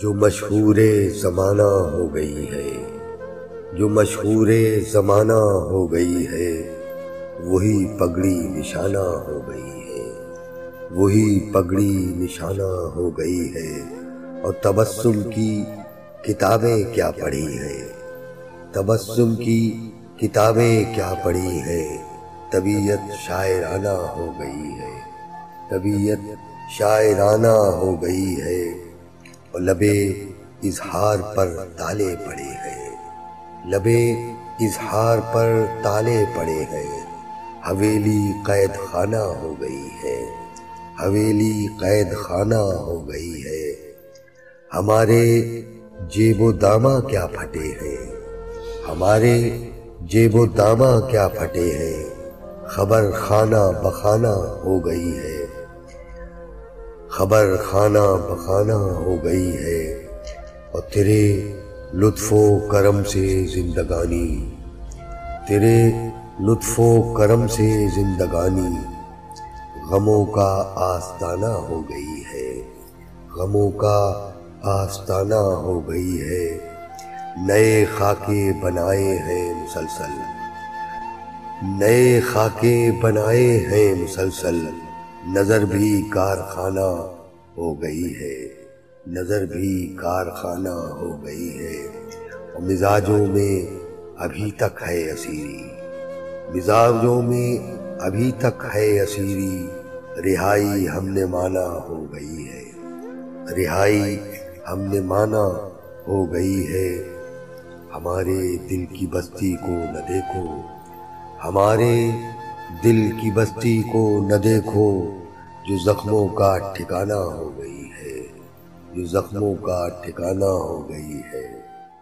جو مشہور زمانہ ہو گئی ہے، جو مشہور زمانہ ہو گئی ہے، وہی پگڑی نشانہ ہو گئی ہے، وہی پگڑی نشانہ ہو گئی ہے۔ اور تبسم کی کتابیں کیا پڑھی ہیں؟ تبسم کی کتابیں کیا پڑھی ہیں؟ طبیعت شاعرانہ ہو گئی ہے، طبیعت شاعرانہ ہو گئی ہے۔ اور لبے اظہار پر تالے پڑے ہیں لبے اظہار پر تالے پڑے ہیں حویلی قید خانہ ہو گئی ہے۔ حویلی قید خانہ ہو گئی ہے۔ ہمارے جیب و دامہ کیا پھٹے ہیں۔ ہمارے جیب و دامہ کیا پھٹے ہیں۔ خبر خانہ بخانہ ہو گئی ہے۔ خبر خانہ بخانہ ہو گئی ہے اور تیرے لطف و کرم سے زندگانی، تیرے لطف و کرم سے زندگانی غموں کا آستانہ ہو گئی ہے، غموں کا آستانہ ہو گئی ہے۔ نئے خاکے بنائے ہیں مسلسل، نئے خاکے بنائے ہیں مسلسل۔ نظر بھی کارخانہ ہو گئی ہے۔ نظر بھی کارخانہ ہو گئی ہے۔ اور مزاجوں میں ابھی تک ہے اسیری۔ مزاجوں میں ابھی تک ہے اسیری۔ رہائی ہم نے مانا ہو گئی ہے۔ رہائی ہم نے مانا ہو گئی ہے۔ ہمارے دل کی بستی کو نہ دیکھو۔ ہمارے دل کی بستی کو نہ دیکھو، جو زخموں کا ٹھکانہ ہو گئی ہے۔ جو زخموں کا ٹھکانہ ہو گئی ہے۔